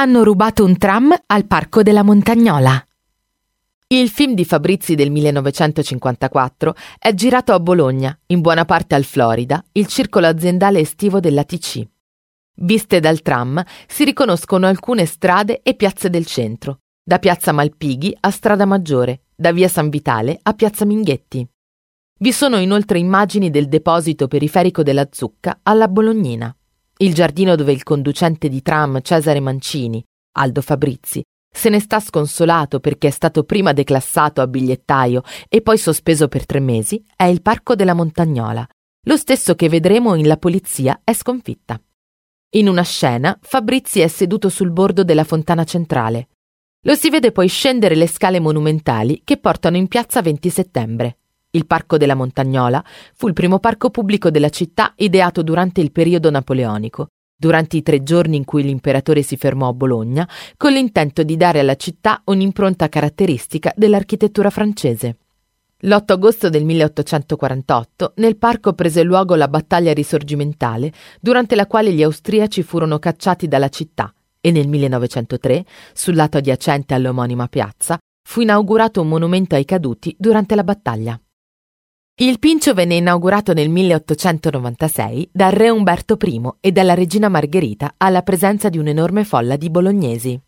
Hanno rubato un tram al Parco della Montagnola. Il film di Fabrizi del 1954 è girato a Bologna, in buona parte al Florida, il circolo aziendale estivo della TC. Viste dal tram si riconoscono alcune strade e piazze del centro, da Piazza Malpighi a Strada Maggiore, da Via San Vitale a Piazza Minghetti. Vi sono inoltre immagini del deposito periferico della Zucca alla Bolognina, il giardino dove il conducente di tram Cesare Mancini, Aldo Fabrizi, se ne sta sconsolato perché è stato prima declassato a bigliettaio e poi sospeso per tre mesi, è il Parco della Montagnola, lo stesso che vedremo in La polizia è sconfitta. In una scena, Fabrizi è seduto sul bordo della fontana centrale. Lo si vede poi scendere le scale monumentali che portano in piazza 20 settembre. Il Parco della Montagnola fu il primo parco pubblico della città ideato durante il periodo napoleonico durante i tre giorni in cui l'imperatore si fermò a Bologna, con l'intento di dare alla città un'impronta caratteristica dell'architettura francese. L'8 agosto del 1848 nel parco prese luogo la battaglia risorgimentale, durante la quale gli austriaci furono cacciati dalla città e nel 1903, sul lato adiacente all'omonima piazza, fu inaugurato un monumento ai caduti durante la battaglia. Il Pincio venne inaugurato nel 1896 dal re Umberto I e dalla regina Margherita alla presenza di un'enorme folla di bolognesi.